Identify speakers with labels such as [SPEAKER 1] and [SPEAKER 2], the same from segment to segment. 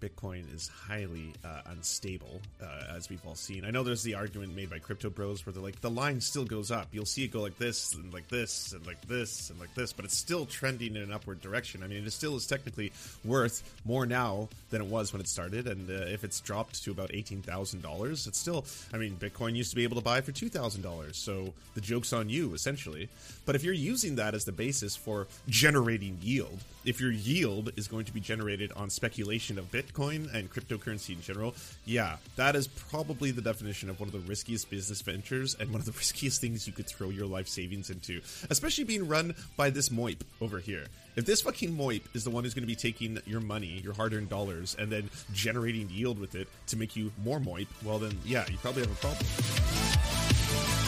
[SPEAKER 1] Bitcoin is highly uh, unstable, uh, as we've all seen. I know there's the argument made by crypto bros where they're like, the line still goes up. You'll see it go like this, and like this, and like this, and like this, but it's still trending in an upward direction. I mean, it still is technically worth more now than it was when it started, and uh, if it's dropped to about $18,000, it's still, I mean, Bitcoin used to be able to buy for $2,000, so the joke's on you, essentially. But if you're using that as the basis for generating yield, if your yield is going to be generated on speculation of Bitcoin and cryptocurrency in general, yeah, that is probably the definition of one of the riskiest business ventures and one of the riskiest things you could throw your life savings into, especially being run by this moip over here. If this fucking moip is the one who's going to be taking your money, your hard earned dollars, and then generating yield with it to make you more moip, well, then, yeah, you probably have a problem.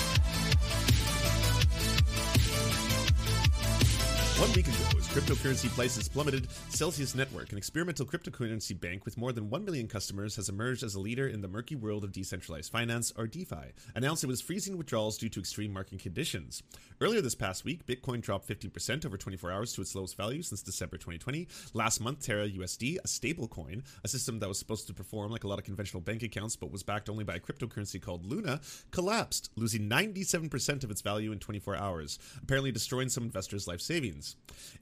[SPEAKER 1] One week ago, as cryptocurrency prices plummeted, Celsius Network, an experimental cryptocurrency bank with more than 1 million customers, has emerged as a leader in the murky world of decentralized finance, or DeFi, announced it was freezing withdrawals due to extreme market conditions. Earlier this past week, Bitcoin dropped 15% over 24 hours to its lowest value since December 2020. Last month, Terra USD, a stablecoin, a system that was supposed to perform like a lot of conventional bank accounts but was backed only by a cryptocurrency called Luna, collapsed, losing 97% of its value in 24 hours, apparently destroying some investors' life savings.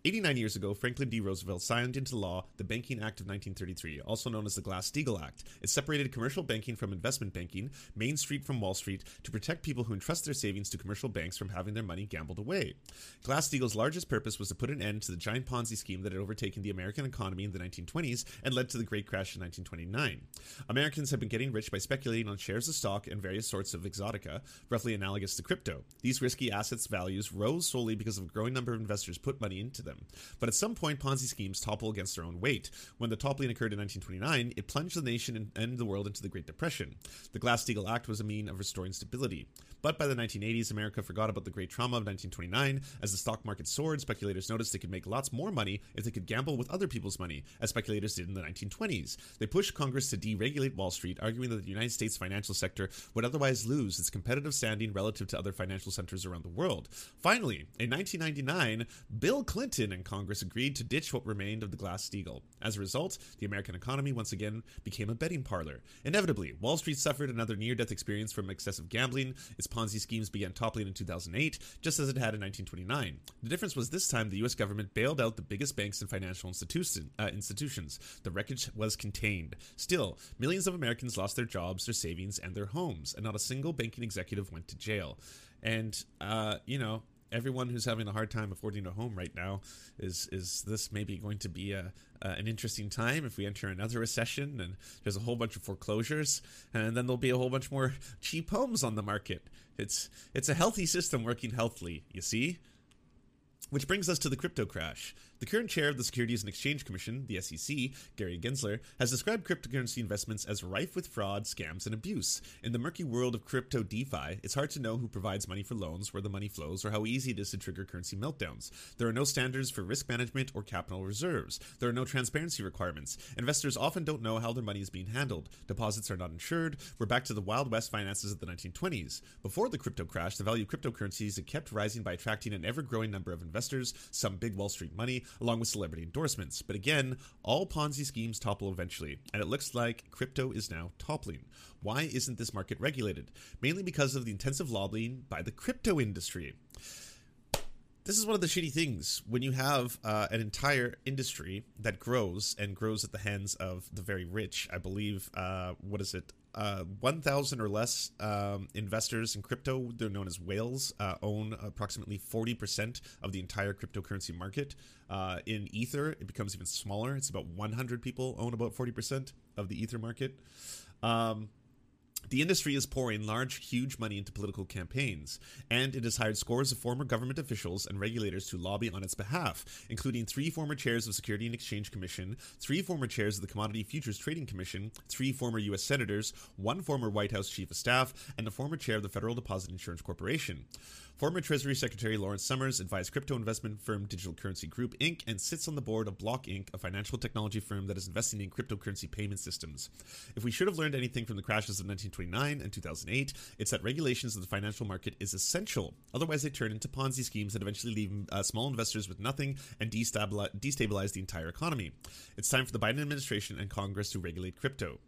[SPEAKER 1] 89 years ago, Franklin D. Roosevelt signed into law the Banking Act of 1933, also known as the Glass-Steagall Act. It separated commercial banking from investment banking, Main Street from Wall Street, to protect people who entrust their savings to commercial banks from having their money gambled away. Glass-Steagall's largest purpose was to put an end to the giant Ponzi scheme that had overtaken the American economy in the 1920s and led to the Great Crash in 1929. Americans had been getting rich by speculating on shares of stock and various sorts of exotica, roughly analogous to crypto. These risky assets' values rose solely because of a growing number of investors put money into them. But at some point, Ponzi schemes topple against their own weight. When the toppling occurred in 1929, it plunged the nation and the world into the Great Depression. The Glass-Steagall Act was a mean of restoring stability. But by the 1980s, America forgot about the great trauma of 1929. As the stock market soared, speculators noticed they could make lots more money if they could gamble with other people's money, as speculators did in the 1920s. They pushed Congress to deregulate Wall Street, arguing that the United States financial sector would otherwise lose its competitive standing relative to other financial centers around the world. Finally, in 1999, Bill Clinton and Congress agreed to ditch what remained of the Glass-Steagall. As a result, the American economy once again became a betting parlor. Inevitably, Wall Street suffered another near-death experience from excessive gambling. Its Ponzi schemes began toppling in 2008, just as it had in 1929. The difference was this time the U.S. government bailed out the biggest banks and financial institution, uh, institutions. The wreckage was contained. Still, millions of Americans lost their jobs, their savings, and their homes, and not a single banking executive went to jail. And, uh, you know, everyone who's having a hard time affording a home right now is is this maybe going to be a, uh, an interesting time if we enter another recession and there's a whole bunch of foreclosures and then there'll be a whole bunch more cheap homes on the market it's it's a healthy system working healthily you see which brings us to the crypto crash. The current chair of the Securities and Exchange Commission, the SEC, Gary Gensler, has described cryptocurrency investments as rife with fraud, scams, and abuse. In the murky world of crypto DeFi, it's hard to know who provides money for loans, where the money flows, or how easy it is to trigger currency meltdowns. There are no standards for risk management or capital reserves. There are no transparency requirements. Investors often don't know how their money is being handled. Deposits are not insured. We're back to the Wild West finances of the 1920s. Before the crypto crash, the value of cryptocurrencies had kept rising by attracting an ever growing number of investors, some big Wall Street money, along with celebrity endorsements. But again, all Ponzi schemes topple eventually, and it looks like crypto is now toppling. Why isn't this market regulated? Mainly because of the intensive lobbying by the crypto industry. This is one of the shitty things when you have uh, an entire industry that grows and grows at the hands of the very rich. I believe, uh, what is it? Uh, 1,000 or less um, investors in crypto, they're known as whales, uh, own approximately 40% of the entire cryptocurrency market. Uh, in Ether, it becomes even smaller. It's about 100 people own about 40% of the Ether market. Um, The industry is pouring large, huge money into political campaigns, and it has hired scores of former government officials and regulators to lobby on its behalf, including three former chairs of the Security and Exchange Commission, three former chairs of the Commodity Futures Trading Commission, three former U.S. senators, one former White House chief of staff, and a former chair of the Federal Deposit Insurance Corporation. Former Treasury Secretary Lawrence Summers advised crypto investment firm Digital Currency Group Inc. and sits on the board of Block Inc., a financial technology firm that is investing in cryptocurrency payment systems. If we should have learned anything from the crashes of 1929 and 2008, it's that regulations of the financial market is essential. Otherwise, they turn into Ponzi schemes that eventually leave uh, small investors with nothing and destabilize, destabilize the entire economy. It's time for the Biden administration and Congress to regulate crypto.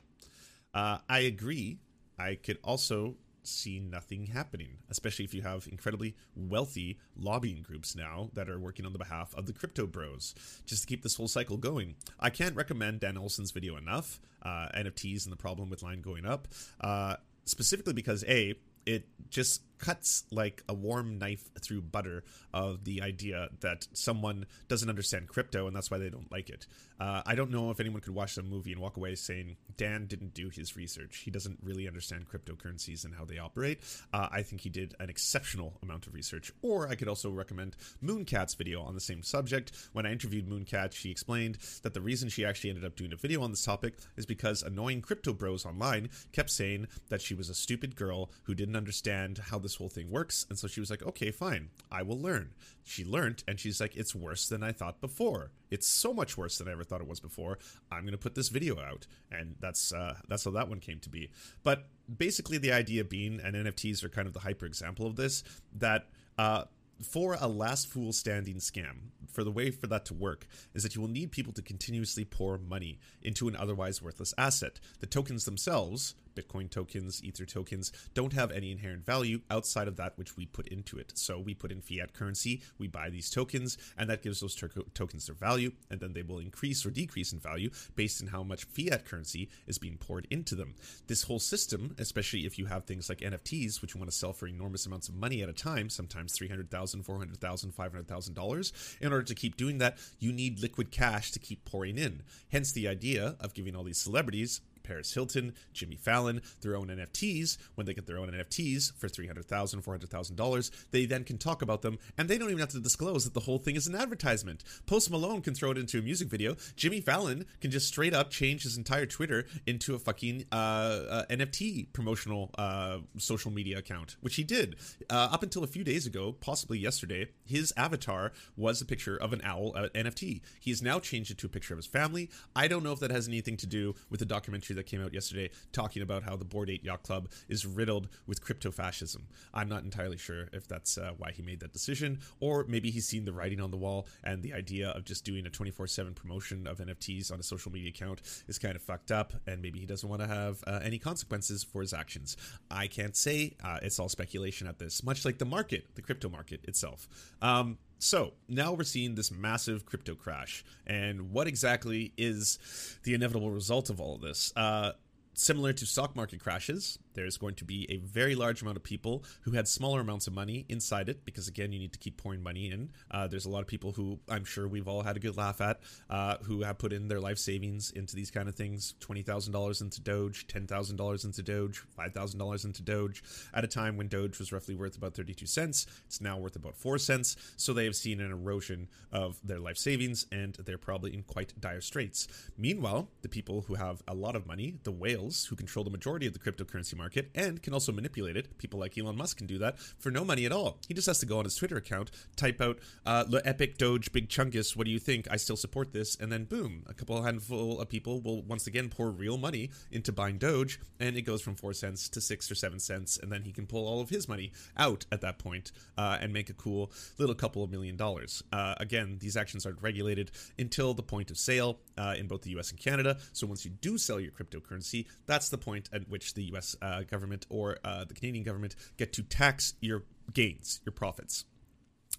[SPEAKER 1] Uh, I agree. I could also see nothing happening, especially if you have incredibly wealthy lobbying groups now that are working on the behalf of the crypto bros just to keep this whole cycle going. I can't recommend Dan Olson's video enough, uh, NFTs and the problem with line going up, uh, specifically because A, it just cuts like a warm knife through butter of the idea that someone doesn't understand crypto and that's why they don't like it. Uh, I don't know if anyone could watch the movie and walk away saying Dan didn't do his research. He doesn't really understand cryptocurrencies and how they operate. Uh, I think he did an exceptional amount of research. Or I could also recommend Mooncat's video on the same subject. When I interviewed Mooncat, she explained that the reason she actually ended up doing a video on this topic is because annoying crypto bros online kept saying that she was a stupid girl who didn't understand how this whole thing works. And so she was like, okay, fine, I will learn. She learned, and she's like, it's worse than I thought before. It's so much worse than I ever thought it was before. I'm to put this video out, and that's uh, that's how that one came to be. But basically, the idea being, and NFTs are kind of the hyper example of this, that. Uh, for a last fool standing scam, for the way for that to work is that you will need people to continuously pour money into an otherwise worthless asset. The tokens themselves Bitcoin tokens, Ether tokens don't have any inherent value outside of that which we put into it. So we put in fiat currency, we buy these tokens, and that gives those tokens their value, and then they will increase or decrease in value based on how much fiat currency is being poured into them. This whole system, especially if you have things like NFTs, which you want to sell for enormous amounts of money at a time, sometimes $300,000, $400,000, $500,000, in order to keep doing that, you need liquid cash to keep pouring in. Hence the idea of giving all these celebrities Paris Hilton, Jimmy Fallon, their own NFTs. When they get their own NFTs for $300,000, $400,000, they then can talk about them and they don't even have to disclose that the whole thing is an advertisement. Post Malone can throw it into a music video. Jimmy Fallon can just straight up change his entire Twitter into a fucking uh, uh, NFT promotional uh, social media account, which he did. Uh, up until a few days ago, possibly yesterday, his avatar was a picture of an owl uh, NFT. He has now changed it to a picture of his family. I don't know if that has anything to do with the documentary documentary that came out yesterday talking about how the Bored Ape Yacht Club is riddled with crypto fascism. I'm not entirely sure if that's uh, why he made that decision, or maybe he's seen the writing on the wall and the idea of just doing a 24 7 promotion of NFTs on a social media account is kind of fucked up, and maybe he doesn't want to have uh, any consequences for his actions. I can't say. Uh, it's all speculation at this, much like the market, the crypto market itself. Um, so now we're seeing this massive crypto crash. And what exactly is the inevitable result of all of this? Uh, similar to stock market crashes, there's going to be a very large amount of people who had smaller amounts of money inside it because again you need to keep pouring money in. Uh, there's a lot of people who i'm sure we've all had a good laugh at uh, who have put in their life savings into these kind of things. $20000 into doge $10000 into doge $5000 into doge. At a time when doge was roughly worth about 32 cents it's now worth about 4 cents. So they have seen an erosion of their life savings and they're probably in quite dire straits. Meanwhile the people who have a lot of money the whales who control the majority of the cryptocurrency market market and can also manipulate it. People like Elon Musk can do that for no money at all. He just has to go on his Twitter account, type out uh, "Le Epic Doge Big Chungus." What do you think? I still support this, and then boom, a couple handful of people will once again pour real money into buying Doge, and it goes from four cents to six or seven cents, and then he can pull all of his money out at that point, uh, and make a cool little couple of million dollars. Uh, again, these actions aren't regulated until the point of sale uh, in both the U.S. and Canada. So once you do sell your cryptocurrency, that's the point at which the U.S. Uh, government or uh, the Canadian government get to tax your gains, your profits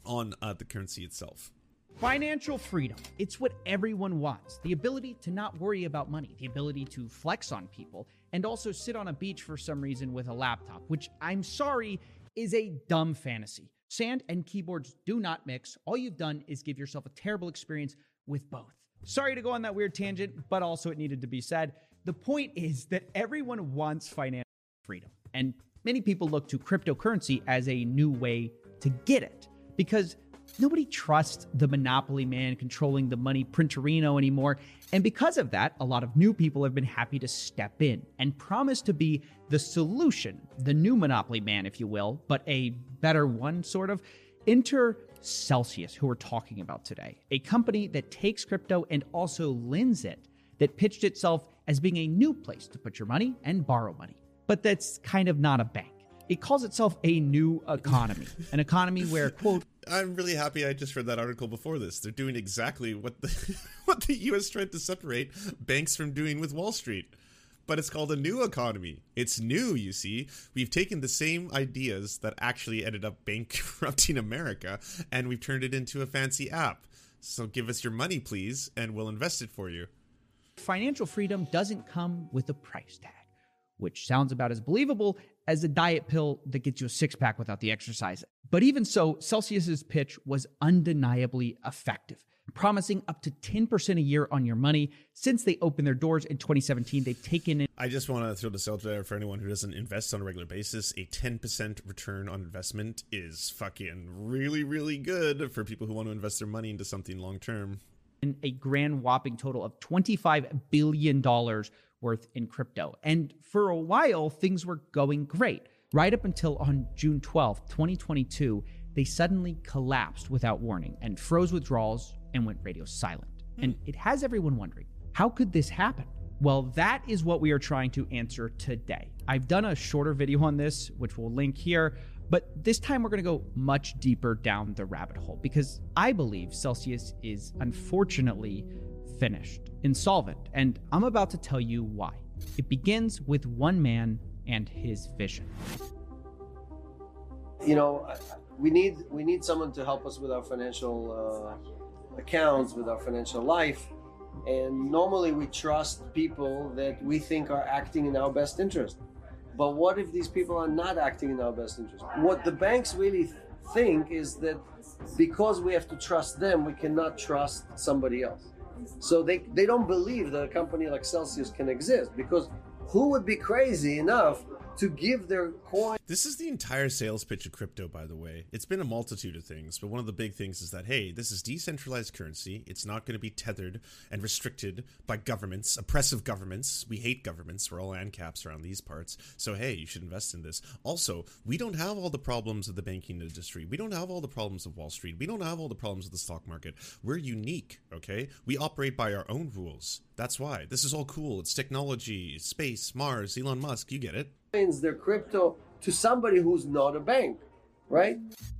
[SPEAKER 1] on uh, the currency itself.
[SPEAKER 2] Financial freedom. It's what everyone wants. The ability to not worry about money, the ability to flex on people, and also sit on a beach for some reason with a laptop, which I'm sorry is a dumb fantasy. Sand and keyboards do not mix. All you've done is give yourself a terrible experience with both. Sorry to go on that weird tangent, but also it needed to be said. The point is that everyone wants financial freedom. And many people look to cryptocurrency as a new way to get it because nobody trusts the monopoly man controlling the money printerino anymore. And because of that, a lot of new people have been happy to step in and promise to be the solution, the new monopoly man, if you will, but a better one, sort of. Enter Celsius, who we're talking about today, a company that takes crypto and also lends it, that pitched itself as being a new place to put your money and borrow money. But that's kind of not a bank. It calls itself a new economy, an economy where, quote,
[SPEAKER 1] I'm really happy I just read that article before this. They're doing exactly what the what the US tried to separate banks from doing with Wall Street. But it's called a new economy. It's new, you see. We've taken the same ideas that actually ended up bankrupting America and we've turned it into a fancy app. So give us your money, please, and we'll invest it for you.
[SPEAKER 2] Financial freedom doesn't come with a price tag, which sounds about as believable as a diet pill that gets you a six pack without the exercise. But even so, Celsius's pitch was undeniably effective, promising up to 10% a year on your money. Since they opened their doors in 2017, they've taken in.
[SPEAKER 1] I just want to throw this out there for anyone who doesn't invest on a regular basis. A 10% return on investment is fucking really, really good for people who want to invest their money into something long term.
[SPEAKER 2] A grand whopping total of $25 billion worth in crypto. And for a while, things were going great. Right up until on June 12th, 2022, they suddenly collapsed without warning and froze withdrawals and went radio silent. Hmm. And it has everyone wondering how could this happen? Well, that is what we are trying to answer today. I've done a shorter video on this, which we'll link here, but this time we're going to go much deeper down the rabbit hole because I believe Celsius is unfortunately finished, insolvent, and I'm about to tell you why. It begins with one man and his vision.
[SPEAKER 3] You know, we need we need someone to help us with our financial uh, accounts, with our financial life, and normally we trust people that we think are acting in our best interest. But what if these people are not acting in our best interest? What the banks really think is that because we have to trust them, we cannot trust somebody else. So they, they don't believe that a company like Celsius can exist because who would be crazy enough to give their coin.
[SPEAKER 1] This is the entire sales pitch of crypto, by the way. It's been a multitude of things, but one of the big things is that, hey, this is decentralized currency. It's not going to be tethered and restricted by governments, oppressive governments. We hate governments. We're all ANCAPs around these parts. So, hey, you should invest in this. Also, we don't have all the problems of the banking industry. We don't have all the problems of Wall Street. We don't have all the problems of the stock market. We're unique, okay? We operate by our own rules. That's why. This is all cool. It's technology, space, Mars, Elon Musk. You get it
[SPEAKER 3] their crypto to somebody who's not a bank, right?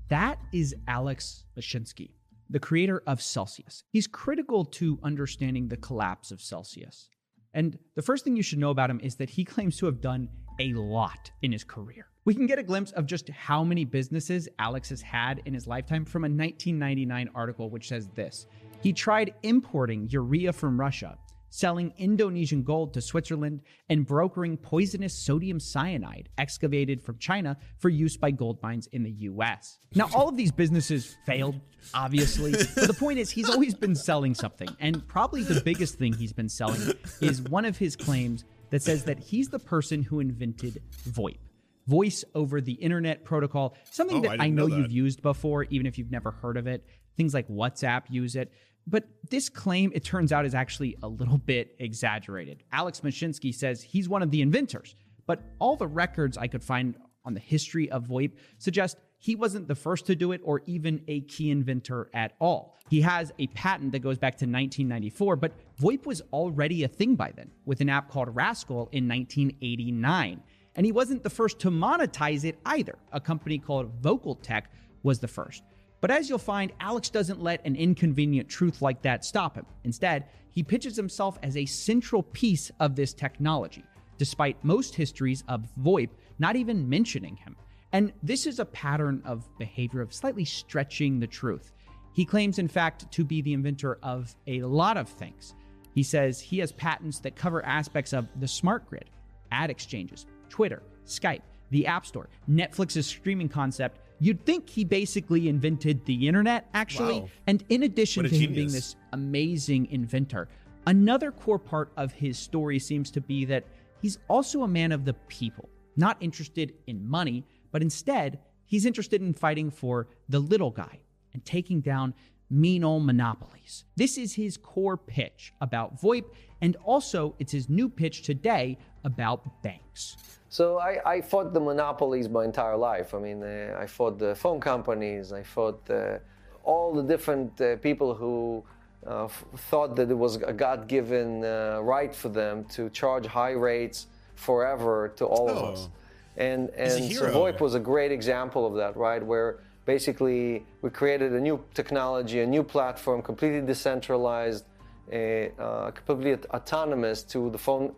[SPEAKER 2] That is Alex Mashinsky, the creator of Celsius. He's critical to understanding the collapse of Celsius. And the first thing you should know about him is that he claims to have done a lot in his career. We can get a glimpse of just how many businesses Alex has had in his lifetime from a 1999 article which says this. He tried importing urea from Russia selling Indonesian gold to Switzerland, and brokering poisonous sodium cyanide excavated from China for use by gold mines in the US. Now, all of these businesses failed, obviously, but the point is he's always been selling something. And probably the biggest thing he's been selling is one of his claims that says that he's the person who invented VoIP voice over the internet protocol, something oh, that I, I know, know that. you've used before, even if you've never heard of it. Things like WhatsApp use it. But this claim, it turns out, is actually a little bit exaggerated. Alex Mashinsky says he's one of the inventors, but all the records I could find on the history of VoIP suggest he wasn't the first to do it or even a key inventor at all. He has a patent that goes back to 1994, but VoIP was already a thing by then with an app called Rascal in 1989. And he wasn't the first to monetize it either. A company called VocalTec was the first. But as you'll find, Alex doesn't let an inconvenient truth like that stop him. Instead, he pitches himself as a central piece of this technology, despite most histories of VoIP not even mentioning him. And this is a pattern of behavior of slightly stretching the truth. He claims, in fact, to be the inventor of a lot of things. He says he has patents that cover aspects of the smart grid, ad exchanges, Twitter, Skype, the App Store, Netflix's streaming concept, You'd think he basically invented the internet, actually. Wow. And in addition to genius. him being this amazing inventor, another core part of his story seems to be that he's also a man of the people. not interested in money, but instead, he's interested in fighting for the little guy and taking down mean old monopolies. This is his core pitch about VoIP, and also it's his new pitch today about banks.
[SPEAKER 4] So I, I fought the monopolies my entire life. I mean, uh, I fought the phone companies, I fought uh, all the different uh, people who uh, f- thought that it was a God given uh, right for them to charge high rates forever to all
[SPEAKER 1] Oh.
[SPEAKER 4] of us. And, and so. VoIP was a great example of that, right? Where basically we created a new technology, a new platform, completely decentralized, uh, uh, completely autonomous to the phone,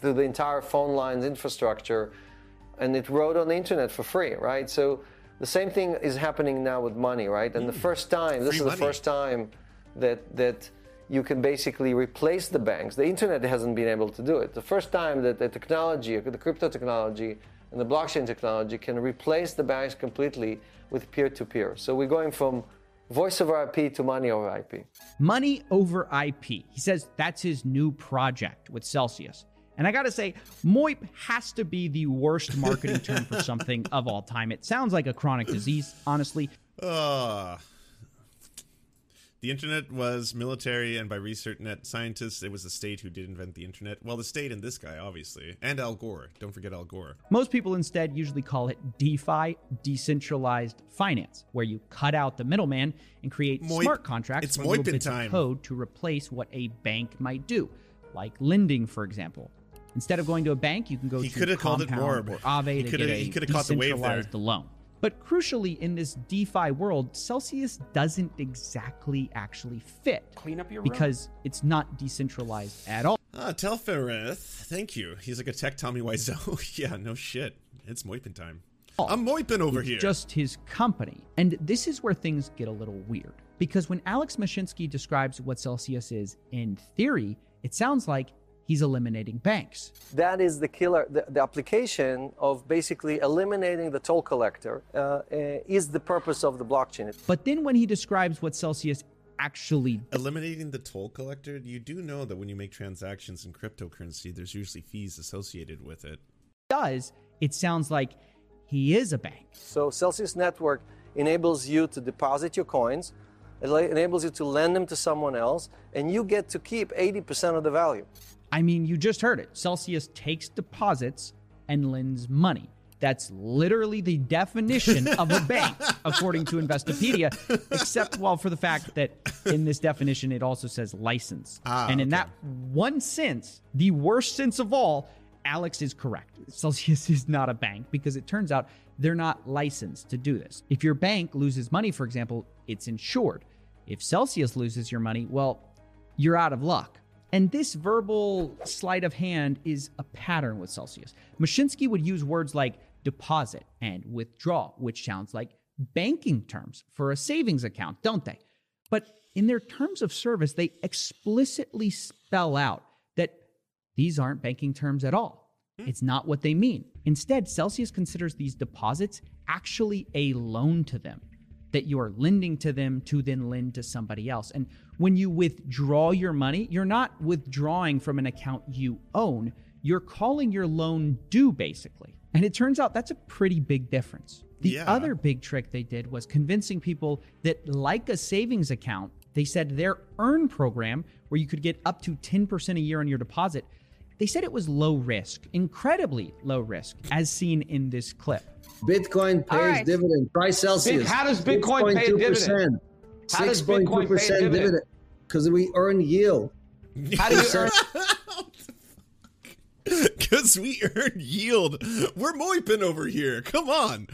[SPEAKER 4] to the entire phone lines infrastructure, and it rode on the internet for free, right? So the same thing is happening now with money, right? And the first time, this
[SPEAKER 1] Free
[SPEAKER 4] is the first time that that you can basically replace the banks. The internet hasn't been able to do it. The first time that the technology, the crypto technology, and the blockchain technology can replace the banks completely with peer-to-peer. So we're going from voice over IP to money over IP.
[SPEAKER 2] Money over IP. He says that's his new project with Celsius. And I gotta say, MOIP has to be the worst marketing term for something of all time. It sounds like a chronic disease, honestly.
[SPEAKER 1] Uh, the internet was military, and by ResearchNet scientists, it was the state who did invent the internet. Well, the state and this guy, obviously. And Al Gore. Don't forget Al Gore.
[SPEAKER 2] Most people instead usually call it DeFi, decentralized finance, where you cut out the middleman and create
[SPEAKER 1] Moip.
[SPEAKER 2] smart contracts
[SPEAKER 1] It's
[SPEAKER 2] with bits of
[SPEAKER 1] time.
[SPEAKER 2] code to replace what a bank might do, like lending, for example. Instead of going to a bank, you can go
[SPEAKER 1] He
[SPEAKER 2] to
[SPEAKER 1] coulda called it
[SPEAKER 2] Compound
[SPEAKER 1] Morb.
[SPEAKER 2] or Aave
[SPEAKER 1] He
[SPEAKER 2] to get a
[SPEAKER 1] coulda caught the wave
[SPEAKER 2] decentralized loan. But crucially, in this DeFi world, Celsius doesn't exactly actually fit
[SPEAKER 5] Clean up your room.
[SPEAKER 2] because it's not decentralized at all.
[SPEAKER 1] Ah, Telfereth. Thank you. He's like a tech Tommy Wiseau. yeah, no shit. It's Moipin time. I'm Moipin over here.
[SPEAKER 2] just his company. And this is where things get a little weird. Because when Alex Mashinsky describes what Celsius is in theory, it sounds like he's eliminating banks.
[SPEAKER 4] That is the killer. The, the application of basically eliminating the toll collector uh, uh, is the purpose of the blockchain.
[SPEAKER 2] But then when he describes what Celsius actually
[SPEAKER 1] Eliminating the toll collector, you do know that when you make transactions in cryptocurrency, there's usually fees associated with it.
[SPEAKER 2] does, it sounds like he is a bank.
[SPEAKER 4] So Celsius Network enables you to deposit your coins, it enables you to lend them to someone else, and you get to keep 80% of the value.
[SPEAKER 2] I mean, you just heard it. Celsius takes deposits and lends money. That's literally the definition of a bank, according to Investopedia, except, well, for the fact that in this definition, it also says license.
[SPEAKER 1] Ah,
[SPEAKER 2] and in
[SPEAKER 1] okay.
[SPEAKER 2] that one sense, the worst sense of all, Alex is correct. Celsius is not a bank because it turns out they're not licensed to do this. If your bank loses money, for example, it's insured. If Celsius loses your money, well, you're out of luck. And this verbal sleight of hand is a pattern with Celsius. Mashinsky would use words like deposit and withdraw, which sounds like banking terms for a savings account, don't they? But in their terms of service, they explicitly spell out that these aren't banking terms at all. Hmm. It's not what they mean. Instead, Celsius considers these deposits actually a loan to them that you are lending to them to then lend to somebody else. And when you withdraw your money, you're not withdrawing from an account you own, you're calling your loan due, basically. And it turns out that's a pretty big difference. The
[SPEAKER 1] Yeah.
[SPEAKER 2] other big trick they did was convincing people that, like a savings account, they said their earn program, where you could get up to 10% a year on your deposit, they said it was low risk, incredibly low risk, as seen in this clip.
[SPEAKER 3] Bitcoin pays
[SPEAKER 5] right.
[SPEAKER 3] dividend. Price Celsius.
[SPEAKER 5] how does Bitcoin pay a dividend? How does Bitcoin pay a dividend?
[SPEAKER 3] Because we earn yield.
[SPEAKER 5] How do you earn?
[SPEAKER 1] Because we earn yield. We're Moipin over here. Come on.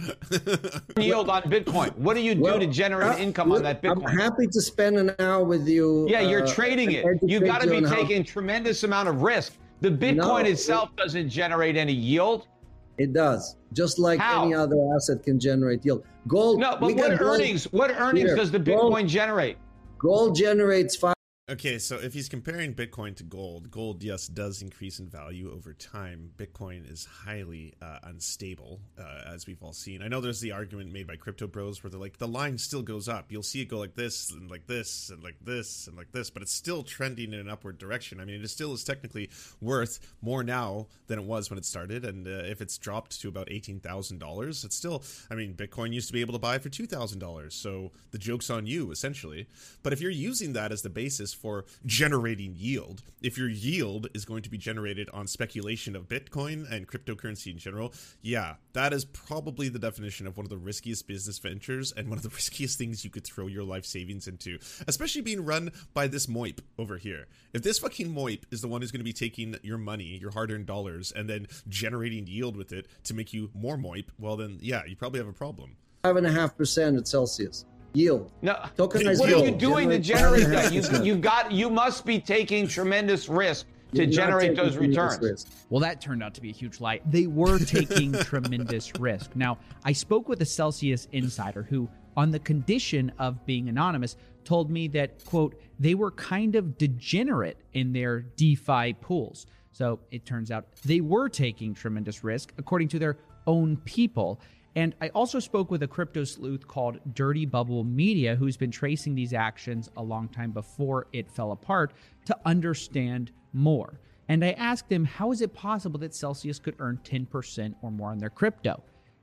[SPEAKER 5] yield on Bitcoin? What do you do
[SPEAKER 3] Well,
[SPEAKER 5] to generate
[SPEAKER 3] uh,
[SPEAKER 5] income on
[SPEAKER 3] look,
[SPEAKER 5] that
[SPEAKER 3] I'm
[SPEAKER 5] Bitcoin?
[SPEAKER 3] happy to spend an hour with you.
[SPEAKER 5] Yeah, you're
[SPEAKER 3] uh,
[SPEAKER 5] trading
[SPEAKER 3] and
[SPEAKER 5] it. You
[SPEAKER 3] educate
[SPEAKER 5] got to be
[SPEAKER 3] on how-
[SPEAKER 5] taking tremendous amount of risk. The Bitcoin
[SPEAKER 3] No,
[SPEAKER 5] itself doesn't generate any yield.
[SPEAKER 3] It does, just like
[SPEAKER 5] How?
[SPEAKER 3] any other asset can generate yield. Gold.
[SPEAKER 5] No,
[SPEAKER 3] we
[SPEAKER 5] but what
[SPEAKER 3] got gold-
[SPEAKER 5] earnings? What earnings
[SPEAKER 3] Here,
[SPEAKER 5] does the
[SPEAKER 3] gold-
[SPEAKER 5] Bitcoin generate?
[SPEAKER 3] Gold generates five
[SPEAKER 1] Okay, so if he's comparing Bitcoin to gold, gold, yes, does increase in value over time. Bitcoin is highly uh, unstable, uh, as we've all seen. I know there's the argument made by crypto bros where they're like, the line still goes up. You'll see it go like this, and like this, and like this, and like this, but it's still trending in an upward direction. I mean, it still is technically worth more now than it was when it started. And uh, if it's dropped to about $18,000, it's still, I mean, Bitcoin used to be able to buy for $2,000. So the joke's on you, essentially. But if you're using that as the basis, for generating yield. If your yield is going to be generated on speculation of Bitcoin and cryptocurrency in general, yeah, that is probably the definition of one of the riskiest business ventures and one of the riskiest things you could throw your life savings into, especially being run by this Moip over here. If this fucking Moip is the one who's going to be taking your money, your hard earned dollars, and then generating yield with it to make you more Moip, well, then, yeah, you probably have a problem.
[SPEAKER 5] Five and a half percent at Celsius yield.
[SPEAKER 6] No, tokenized what yield. are you doing generate to generate that? You you got you must be taking tremendous risk to generate those returns.
[SPEAKER 2] Well, that turned out to be a huge lie. They were taking tremendous risk. Now, I spoke with a Celsius insider who, on the condition of being anonymous, told me that, quote, they were kind of degenerate in their DeFi pools. So it turns out they were taking tremendous risk, according to their own people. And I also spoke with a crypto sleuth called Dirty Bubble Media, who's been tracing these actions a long time before it fell apart to understand more. And I asked him, how is it possible that Celsius could earn 10% or more on their crypto?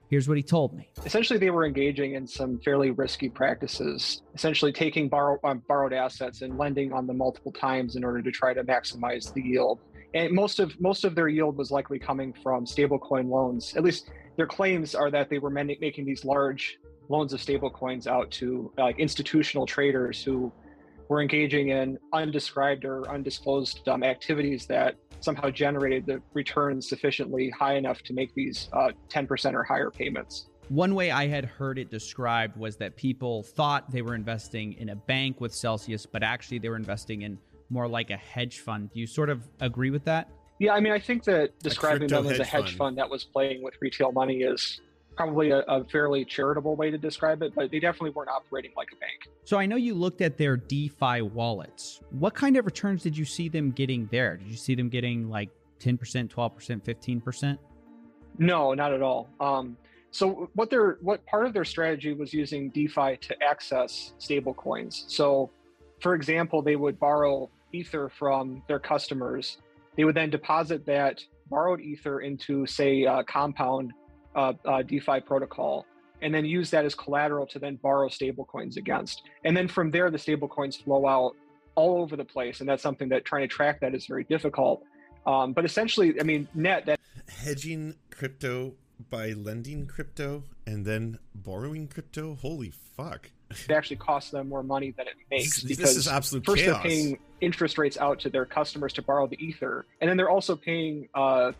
[SPEAKER 2] Here's what he told me.
[SPEAKER 7] Essentially, they were engaging in some fairly risky practices, essentially taking borrow, uh, borrowed assets and lending on them multiple times in order to try to maximize the yield. And most of most of their yield was likely coming from stablecoin loans. At least their claims are that they were making these large loans of stablecoins out to like institutional traders who were engaging in undescribed or undisclosed um, activities that somehow generated the returns sufficiently high enough to make these uh, 10% or higher payments.
[SPEAKER 2] One way I had heard it described was that people thought they were investing in a bank with Celsius, but actually they were investing in more like a hedge fund. Do you sort of agree with that?
[SPEAKER 7] Yeah, I mean, I think that describing them as a hedge fund. fund. that was playing with retail money is probably a, a, fairly charitable way to describe it, but they definitely weren't operating like a bank.
[SPEAKER 2] So I know you looked at their DeFi wallets. What kind of returns did you see them getting there? Did you see them getting like 10%, 12%, 15%?
[SPEAKER 7] No, not at all. Um, so what their what part of their strategy was using DeFi to access stable coins. So for example, they would borrow ether from their customers they would then deposit that borrowed ether into, say, compound uh, uh, DeFi protocol, and then use that as collateral to then borrow stablecoins against. And then from there, the stablecoins flow out all over the place, and that's something that trying to track that is very difficult. Um, but essentially, I mean, net that
[SPEAKER 1] hedging crypto by lending crypto and then borrowing crypto. Holy fuck!
[SPEAKER 7] It actually costs them more money than it makes
[SPEAKER 1] this, because this is absolute
[SPEAKER 7] first
[SPEAKER 1] chaos.
[SPEAKER 7] they're paying interest rates out to their customers to borrow the ether, and then they're also paying uh,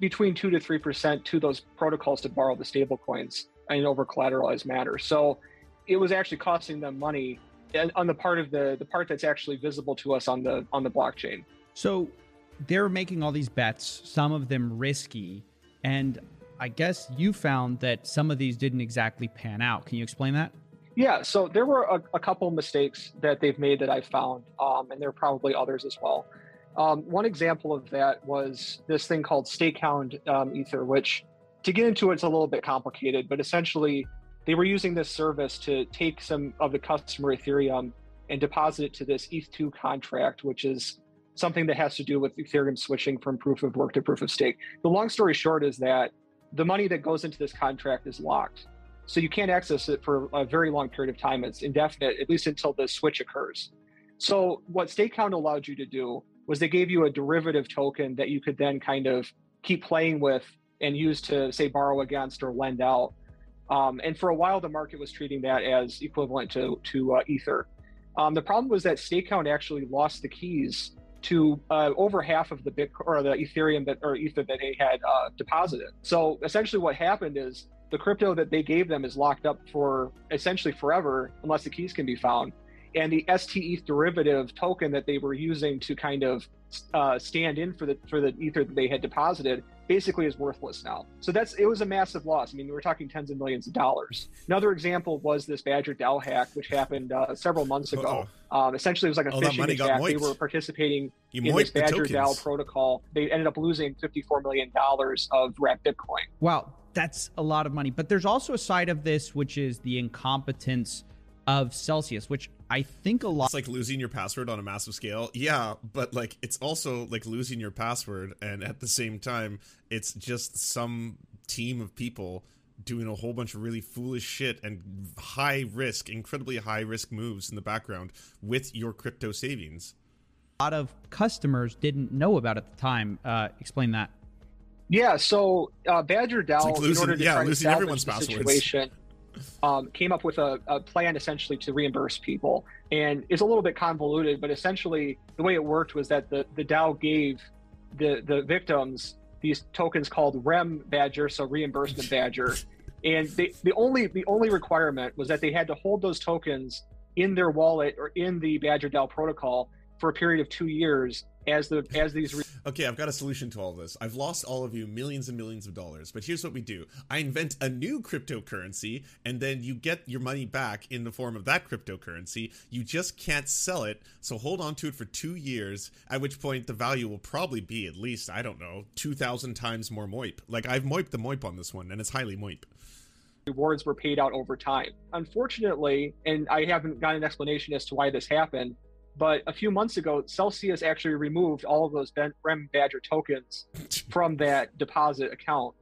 [SPEAKER 7] between two to three percent to those protocols to borrow the stable coins in over collateralized manner. So it was actually costing them money on the part of the the part that's actually visible to us on the on the blockchain.
[SPEAKER 2] So they're making all these bets, some of them risky, and I guess you found that some of these didn't exactly pan out. Can you explain that?
[SPEAKER 7] Yeah, so there were a, a couple mistakes that they've made that I found, um, and there are probably others as well. Um, one example of that was this thing called Stakehound um, Ether, which to get into it's a little bit complicated, but essentially they were using this service to take some of the customer Ethereum and deposit it to this ETH2 contract, which is something that has to do with Ethereum switching from proof of work to proof of stake. The long story short is that the money that goes into this contract is locked. So you can't access it for a very long period of time. It's indefinite, at least until the switch occurs. So what Stakehound allowed you to do was they gave you a derivative token that you could then kind of keep playing with and use to say borrow against or lend out. Um, and for a while, the market was treating that as equivalent to to uh, Ether. Um, the problem was that Stakehound actually lost the keys to uh, over half of the Bitcoin or the Ethereum that or Ether that they had uh, deposited. So essentially, what happened is the crypto that they gave them is locked up for essentially forever unless the keys can be found. and the STE derivative token that they were using to kind of uh, stand in for the for the ether that they had deposited basically is worthless now. So that's it was a massive loss. I mean, we're talking tens of millions of dollars. Another example was this Badger DAO hack, which happened uh, several months ago. Um, essentially, it was like a phishing attack. They were participating
[SPEAKER 1] you
[SPEAKER 7] in this Badger DAO protocol. They ended up losing fifty-four million dollars of wrapped Bitcoin.
[SPEAKER 2] Wow, that's a lot of money. But there's also a side of this, which is the incompetence of Celsius, which I think a lot.
[SPEAKER 1] It's like losing your password on a massive scale. Yeah, but like it's also like losing your password, and at the same time, it's just some team of people doing a whole bunch of really foolish shit and high risk, incredibly high risk moves in the background with your crypto savings.
[SPEAKER 2] A lot of customers didn't know about at the time. Uh, explain that.
[SPEAKER 7] Yeah, so uh, Badger DAO,
[SPEAKER 1] like losing,
[SPEAKER 7] in order to
[SPEAKER 1] yeah,
[SPEAKER 7] try
[SPEAKER 1] losing
[SPEAKER 7] to
[SPEAKER 1] everyone's
[SPEAKER 7] the
[SPEAKER 1] passwords.
[SPEAKER 7] situation, um, came up with a, a, plan essentially to reimburse people. And it's a little bit convoluted, but essentially the way it worked was that the, the DAO gave the, the victims these tokens called REM Badger, so reimbursement Badger. And they, the only the only requirement was that they had to hold those tokens in their wallet or in the Badger DAO protocol for a period of two years as the as these re-
[SPEAKER 1] okay i've got a solution to all this. I've lost all of you millions and millions of dollars but here's what we do. I invent a new cryptocurrency and then you get your money back in the form of that cryptocurrency. You just can't sell it so hold on to it for two years at which point the value will probably be at least i don't know 2000 times more moip. Like i've moiped the moip on this one and it's highly moip.
[SPEAKER 7] Rewards were paid out over time. Unfortunately and i haven't got an explanation as to why this happened but a few months ago, Celsius actually removed all of those REM Badger tokens from that deposit account.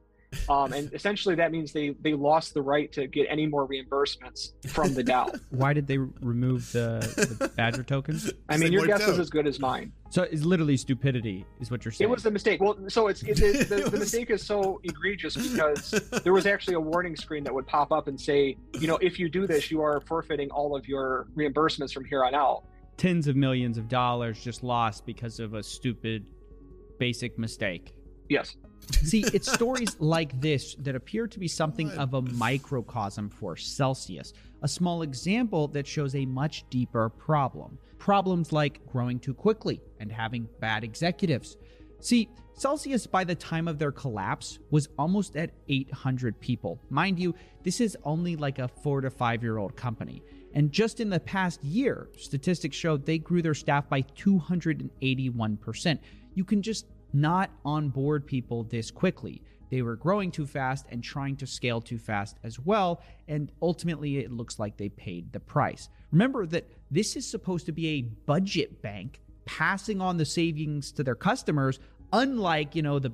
[SPEAKER 7] Um, and essentially, that means they they lost the right to get any more reimbursements from the DAO.
[SPEAKER 2] Why did they remove the, the Badger tokens?
[SPEAKER 7] I mean, your guess out. is as good as mine.
[SPEAKER 2] So it's literally stupidity, is what you're saying.
[SPEAKER 7] It was the mistake. Well, so it's it, it, the, the mistake is so egregious because there was actually a warning screen that would pop up and say, you know, if you do this, you are forfeiting all of your reimbursements from here on out
[SPEAKER 2] tens of millions of dollars just lost because of a stupid basic mistake.
[SPEAKER 7] Yes.
[SPEAKER 2] See, it's stories like this that appear to be something of a microcosm for Celsius, a small example that shows a much deeper problem. Problems like growing too quickly and having bad executives. See, Celsius, by the time of their collapse, was almost at 800 people. Mind you, this is only like a four to five year old company. And just in the past year, statistics show they grew their staff by 281%. You can just not onboard people this quickly. They were growing too fast and trying to scale too fast as well, and ultimately it looks like they paid the price. Remember that this is supposed to be a budget bank passing on the savings to their customers, unlike, you know, the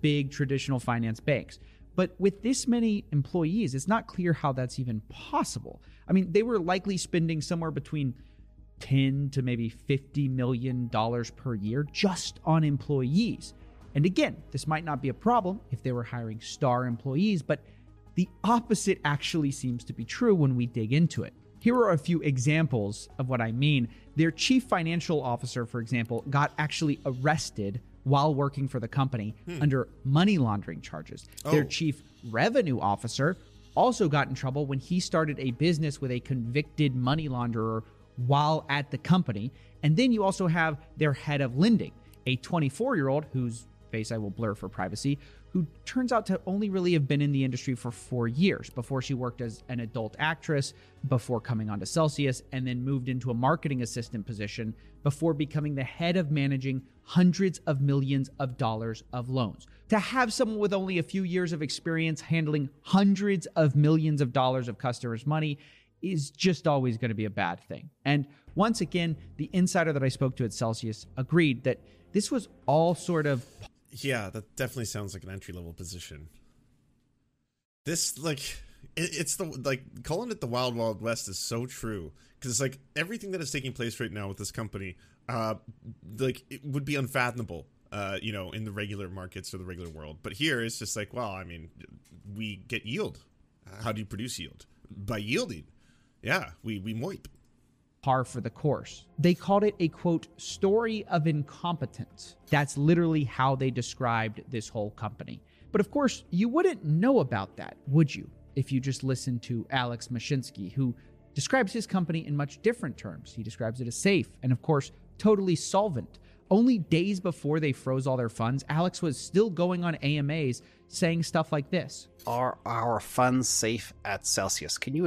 [SPEAKER 2] big traditional finance banks. But with this many employees, it's not clear how that's even possible. I mean, they were likely spending somewhere between 10 to maybe 50 million dollars per year just on employees. And again, this might not be a problem if they were hiring star employees, but the opposite actually seems to be true when we dig into it. Here are a few examples of what I mean. Their chief financial officer, for example, got actually arrested while working for the company hmm. under money laundering charges. Oh. Their chief revenue officer also got in trouble when he started a business with a convicted money launderer while at the company. And then you also have their head of lending, a 24 year old whose face I will blur for privacy, who turns out to only really have been in the industry for four years before she worked as an adult actress, before coming on to Celsius, and then moved into a marketing assistant position before becoming the head of managing hundreds of millions of dollars of loans. To have someone with only a few years of experience handling hundreds of millions of dollars of customers' money is just always going to be a bad thing. And once again, the insider that I spoke to at Celsius agreed that this was all sort of
[SPEAKER 1] yeah, that definitely sounds like an entry level position. This like it, it's the like calling it the wild wild west is so true because it's like everything that is taking place right now with this company, uh, like it would be unfathomable. Uh, you know, in the regular markets or the regular world. But here it's just like, well, I mean, we get yield. How do you produce yield? By yielding. Yeah, we we moip
[SPEAKER 2] par for the course. They called it a quote, story of incompetence. That's literally how they described this whole company. But of course, you wouldn't know about that, would you, if you just listened to Alex Mashinsky, who describes his company in much different terms. He describes it as safe and, of course, totally solvent. Only days before they froze all their funds, Alex was still going on AMAs saying stuff like this
[SPEAKER 8] Are our funds safe at Celsius? Can you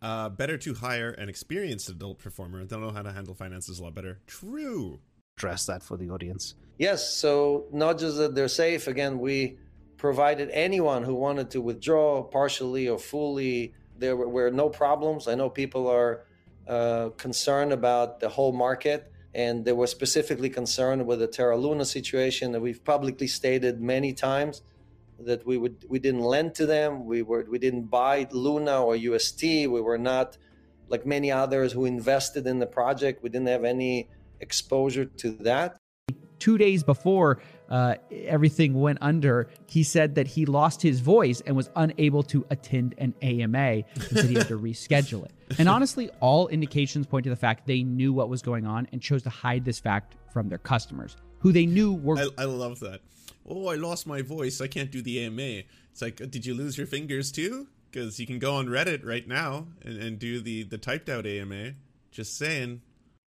[SPEAKER 1] uh, better to hire an experienced adult performer. They'll know how to handle finances a lot better. True.
[SPEAKER 8] Address that for the audience.
[SPEAKER 4] Yes. So not just that they're safe. Again, we provided anyone who wanted to withdraw partially or fully. There were, were no problems. I know people are uh, concerned about the whole market, and they were specifically concerned with the Terra Luna situation that we've publicly stated many times that we would we didn't lend to them. We were we didn't buy Luna or UST. We were not like many others who invested in the project. We didn't have any exposure to that.
[SPEAKER 2] Two days before uh, everything went under, he said that he lost his voice and was unable to attend an AMA and said he had to reschedule it. And honestly, all indications point to the fact they knew what was going on and chose to hide this fact from their customers, who they knew were.
[SPEAKER 1] I, I love that oh, I lost my voice. I can't do the AMA. It's like, did you lose your fingers too? Because you can go on Reddit right now and, and do the, the typed out AMA. Just saying.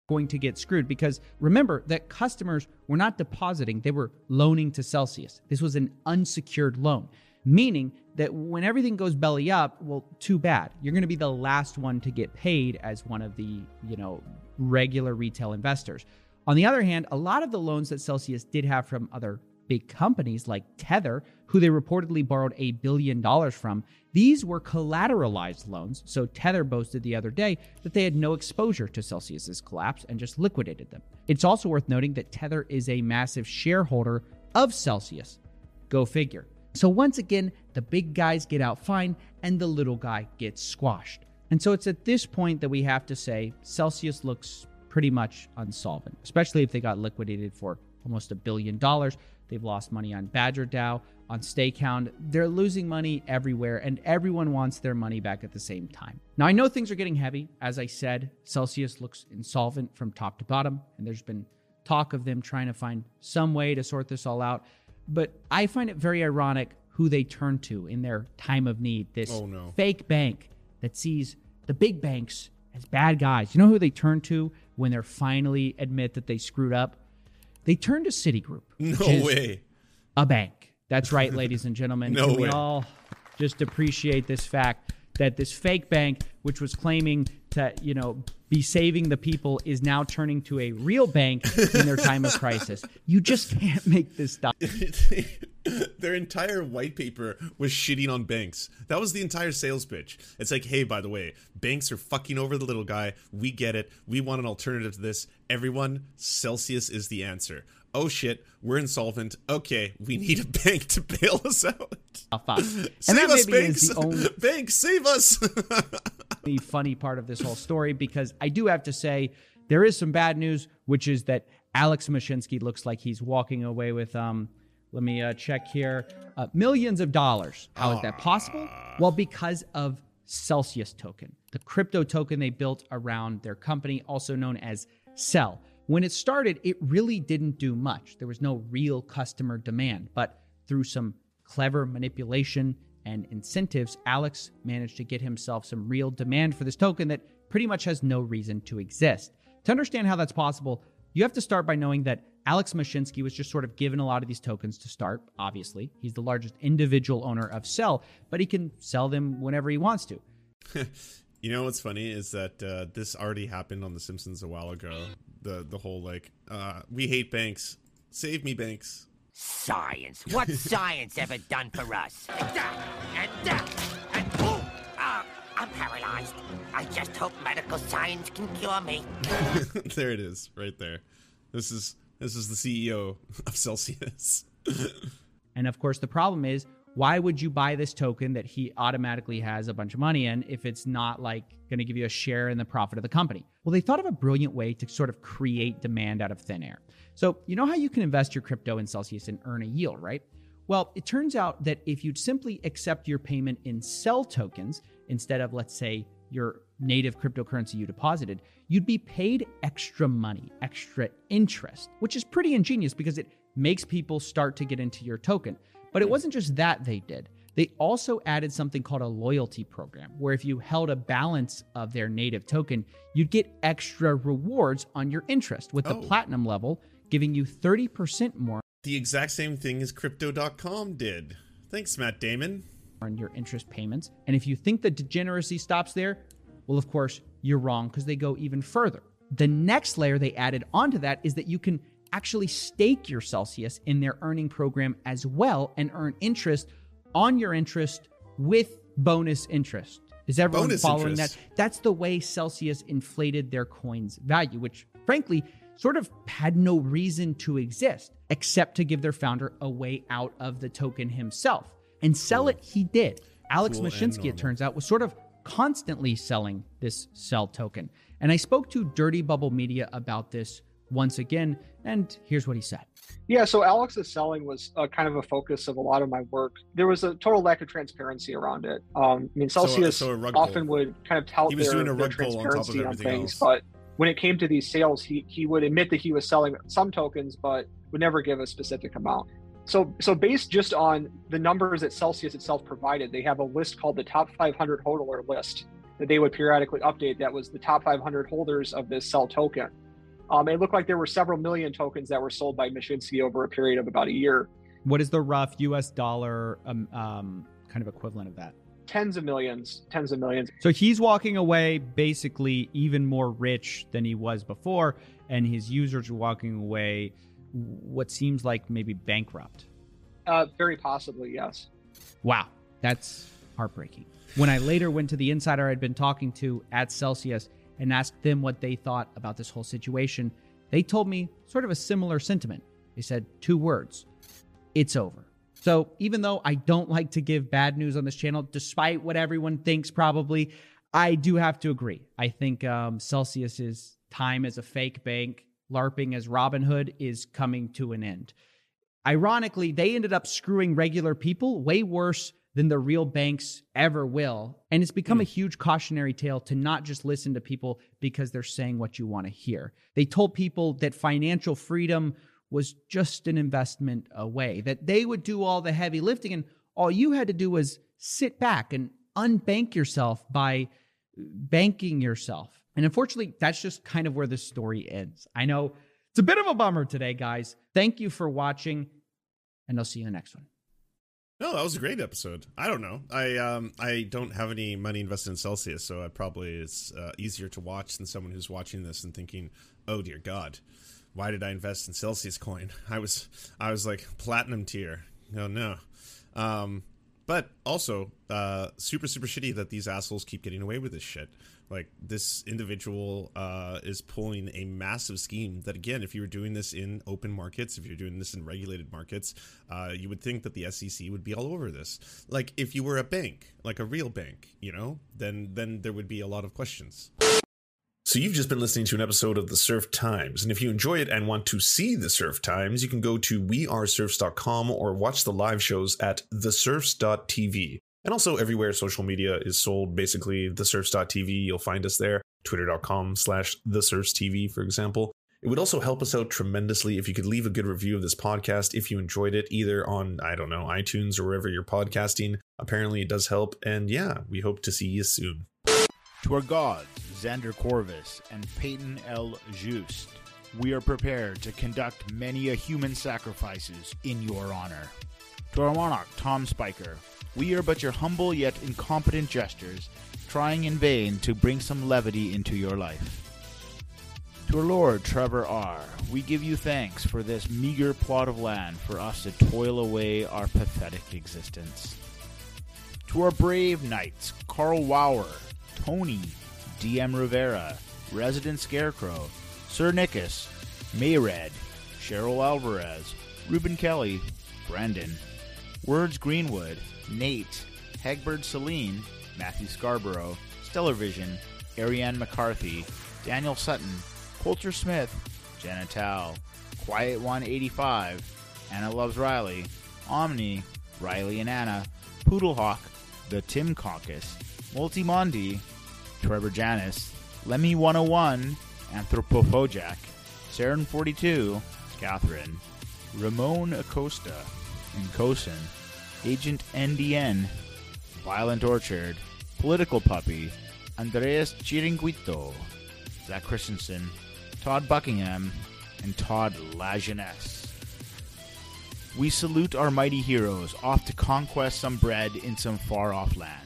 [SPEAKER 2] Going to get screwed because remember that customers were not depositing, they were loaning to Celsius. This was an unsecured loan, meaning that when everything goes belly up, well, too bad. You're going to be the last one to get paid as one of the, you know, regular retail investors. On the other hand, a lot of the loans that Celsius did have from other big companies like Tether, who they reportedly borrowed a billion dollars from, these were collateralized loans. So Tether boasted the other day that they had no exposure to Celsius's collapse and just liquidated them. It's also worth noting that Tether is a massive shareholder of Celsius. Go figure. So once again, the big guys get out fine and the little guy gets squashed. And so it's at this point that we have to say Celsius looks pretty much unsolvent, especially if they got liquidated for almost a billion dollars. They've lost money on Badger DAO, on Stakehound. They're losing money everywhere, and everyone wants their money back at the same time. Now, I know things are getting heavy. As I said, Celsius looks insolvent from top to bottom, and there's been talk of them trying to find some way to sort this all out. But I find it very ironic who they turn to in their time of need. This
[SPEAKER 1] oh, no.
[SPEAKER 2] fake bank that sees the big banks as bad guys. You know who they turn to when they're finally admit that they screwed up? They turned to Citigroup.
[SPEAKER 1] No way.
[SPEAKER 2] A bank. That's right, ladies and gentlemen.
[SPEAKER 1] no
[SPEAKER 2] Can
[SPEAKER 1] way.
[SPEAKER 2] We all just appreciate this fact that this fake bank, which was claiming to, you know, be saving the people, is now turning to a real bank in their time of crisis. You just can't make this stuff.
[SPEAKER 1] Their entire white paper was shitting on banks. That was the entire sales pitch. It's like, hey, by the way, banks are fucking over the little guy. We get it. We want an alternative to this. Everyone, Celsius is the answer. Oh shit, we're insolvent. Okay, we need a bank to bail us out.
[SPEAKER 2] and
[SPEAKER 1] save
[SPEAKER 2] that
[SPEAKER 1] us, banks.
[SPEAKER 2] only
[SPEAKER 1] banks, save us.
[SPEAKER 2] the funny part of this whole story because I do have to say there is some bad news, which is that Alex Mashinsky looks like he's walking away with um. Let me uh, check here. Uh, millions of dollars. How is that possible? Well, because of Celsius token, the crypto token they built around their company, also known as CEL. When it started, it really didn't do much. There was no real customer demand, but through some clever manipulation and incentives, Alex managed to get himself some real demand for this token that pretty much has no reason to exist. To understand how that's possible, you have to start by knowing that Alex Mashinsky was just sort of given a lot of these tokens to start, obviously. He's the largest individual owner of CEL, but he can sell them whenever he wants to.
[SPEAKER 1] you know what's funny is that uh, this already happened on The Simpsons a while ago. The the whole like, uh, we hate banks. Save me, banks.
[SPEAKER 9] Science. What's science ever done for us? And that, and that, and boom! Uh, I'm paralyzed. I just hope medical science can cure me.
[SPEAKER 1] there it is, right there. This is this is the CEO of Celsius.
[SPEAKER 2] and of course, the problem is why would you buy this token that he automatically has a bunch of money in if it's not like going to give you a share in the profit of the company? Well, they thought of a brilliant way to sort of create demand out of thin air. So, you know how you can invest your crypto in Celsius and earn a yield, right? Well, it turns out that if you'd simply accept your payment in CEL tokens instead of, let's say, your native cryptocurrency you deposited, you'd be paid extra money, extra interest, which is pretty ingenious because it makes people start to get into your token. But it wasn't just that they did. They also added something called a loyalty program, where if you held a balance of their native token, you'd get extra rewards on your interest, with the
[SPEAKER 1] Oh.
[SPEAKER 2] platinum level giving you 30% more
[SPEAKER 1] The exact same thing as Crypto.com did. Thanks, Matt Damon.
[SPEAKER 2] On your interest payments. And if you think the degeneracy stops there, well, of course, you're wrong because they go even further. The next layer they added onto that is that you can actually stake your Celsius in their earning program as well and earn interest on your interest with bonus interest. Is everyone
[SPEAKER 1] Bonus
[SPEAKER 2] following
[SPEAKER 1] interest.
[SPEAKER 2] that? That's the way Celsius inflated their coin's value, which frankly sort of had no reason to exist except to give their founder a way out of the token himself. And sell it he did. Alex
[SPEAKER 1] Cool
[SPEAKER 2] Mashinsky, it turns out, was sort of constantly selling this CEL token. And I spoke to Dirty Bubble Media about this once again, and here's what he said.
[SPEAKER 7] Yeah, so Alex's selling was uh, kind of a focus of a lot of my work. There was a total lack of transparency around it. Um, I mean, Celsius
[SPEAKER 1] so a rug
[SPEAKER 7] often
[SPEAKER 1] pull.
[SPEAKER 7] would kind of tout
[SPEAKER 1] He was
[SPEAKER 7] their,
[SPEAKER 1] doing a
[SPEAKER 7] their
[SPEAKER 1] rug pull on top of
[SPEAKER 7] transparency on, things,
[SPEAKER 1] else.
[SPEAKER 7] but when it came to these sales, he he would admit that he was selling some tokens, but would never give a specific amount. So, so based just on the numbers that Celsius itself provided, they have a list called the top 500 holder list that they would periodically update. That was the top 500 holders of this CEL token. Um, it looked like there were several million tokens that were sold by Mashinsky over a period of about a year.
[SPEAKER 2] What is the rough US dollar um, um, kind of equivalent of that?
[SPEAKER 7] Tens of millions, tens of millions.
[SPEAKER 2] So he's walking away basically even more rich than he was before, and his users are walking away what seems like maybe bankrupt.
[SPEAKER 7] Uh, very possibly, yes.
[SPEAKER 2] Wow, that's heartbreaking. When I later went to the insider I'd been talking to at Celsius and asked them what they thought about this whole situation, they told me sort of a similar sentiment. They said two words it's over. So even though I don't like to give bad news on this channel, despite what everyone thinks probably, I do have to agree. I think um, Celsius's time as a fake bank, LARPing as Robin Hood is coming to an end. Ironically, they ended up screwing regular people way worse than the real banks ever will. And it's become a hmm. huge cautionary tale to not just listen to people because they're saying what you want to hear. They told people that financial freedom was just an investment away, that they would do all the heavy lifting, and all you had to do was sit back and unbank yourself by banking yourself. And unfortunately, that's just kind of where this story ends. I know it's a bit of a bummer today, guys. Thank you for watching, and I'll see you in the next one.
[SPEAKER 1] No, that was a great episode. I don't know. I um I don't have any money invested in Celsius, so I probably it's uh, easier to watch than someone who's watching this and thinking, "Oh dear God, why did I invest in Celsius coin? I was I was like platinum tier. Oh no." Um, but also uh, super super shitty that these assholes keep getting away with this shit. Like this individual uh, is pulling a massive scheme that again, if you were doing this in open markets, if you're doing this in regulated markets, uh, you would think that the SEC would be all over this. Like if you were a bank, like a real bank, you know, then then there would be a lot of questions. So you've just been listening to an episode of the Serf Times, and if you enjoy it and want to see the Serf Times, you can go to weareserfs.com or watch the live shows at theserfs.tv. And also everywhere social media is sold, basically theserfs.tv, you'll find us there. Twitter.com slash theserfstv, for example. It would also help us out tremendously if you could leave a good review of this podcast if you enjoyed it, either on, I don't know, iTunes or wherever you're podcasting. Apparently it does help, and yeah, we hope to see you soon.
[SPEAKER 10] To our gods, Xander Corvus and Peyton L. Just, we are prepared to conduct many a human sacrifices in your honor. To our monarch, Tom Spiker, we are but your humble yet incompetent jesters, trying in vain to bring some levity into your life. To our Lord Trevor R., we give you thanks for this meager plot of land for us to toil away our pathetic existence. To our brave knights, Carl Wauer, Tony, DM Rivera, Resident Scarecrow, Sir Nickus, Mayred, Cheryl Alvarez, Ruben Kelly, Brendan, Words Greenwood, Nate, Hegbert Celine, Matthew Scarborough, Stellar Vision, Ariane McCarthy, Daniel Sutton, Coulter Smith, Jenna Tal, Quiet 185, Anna Loves Riley, Omni, Riley and Anna, Poodlehawk, The Tim Caucus, Multimondi, Trevor Janis, Lemmy 101, Anthropophojack, Saren 42, Catherine, Ramon Acosta, and Kosin, Agent NDN, Violent Orchard, Political Puppy, Andreas Chiringuito, Zach Christensen, Todd Buckingham, and Todd Lajeunesse. We salute our mighty heroes off to conquest some bread in some far off land.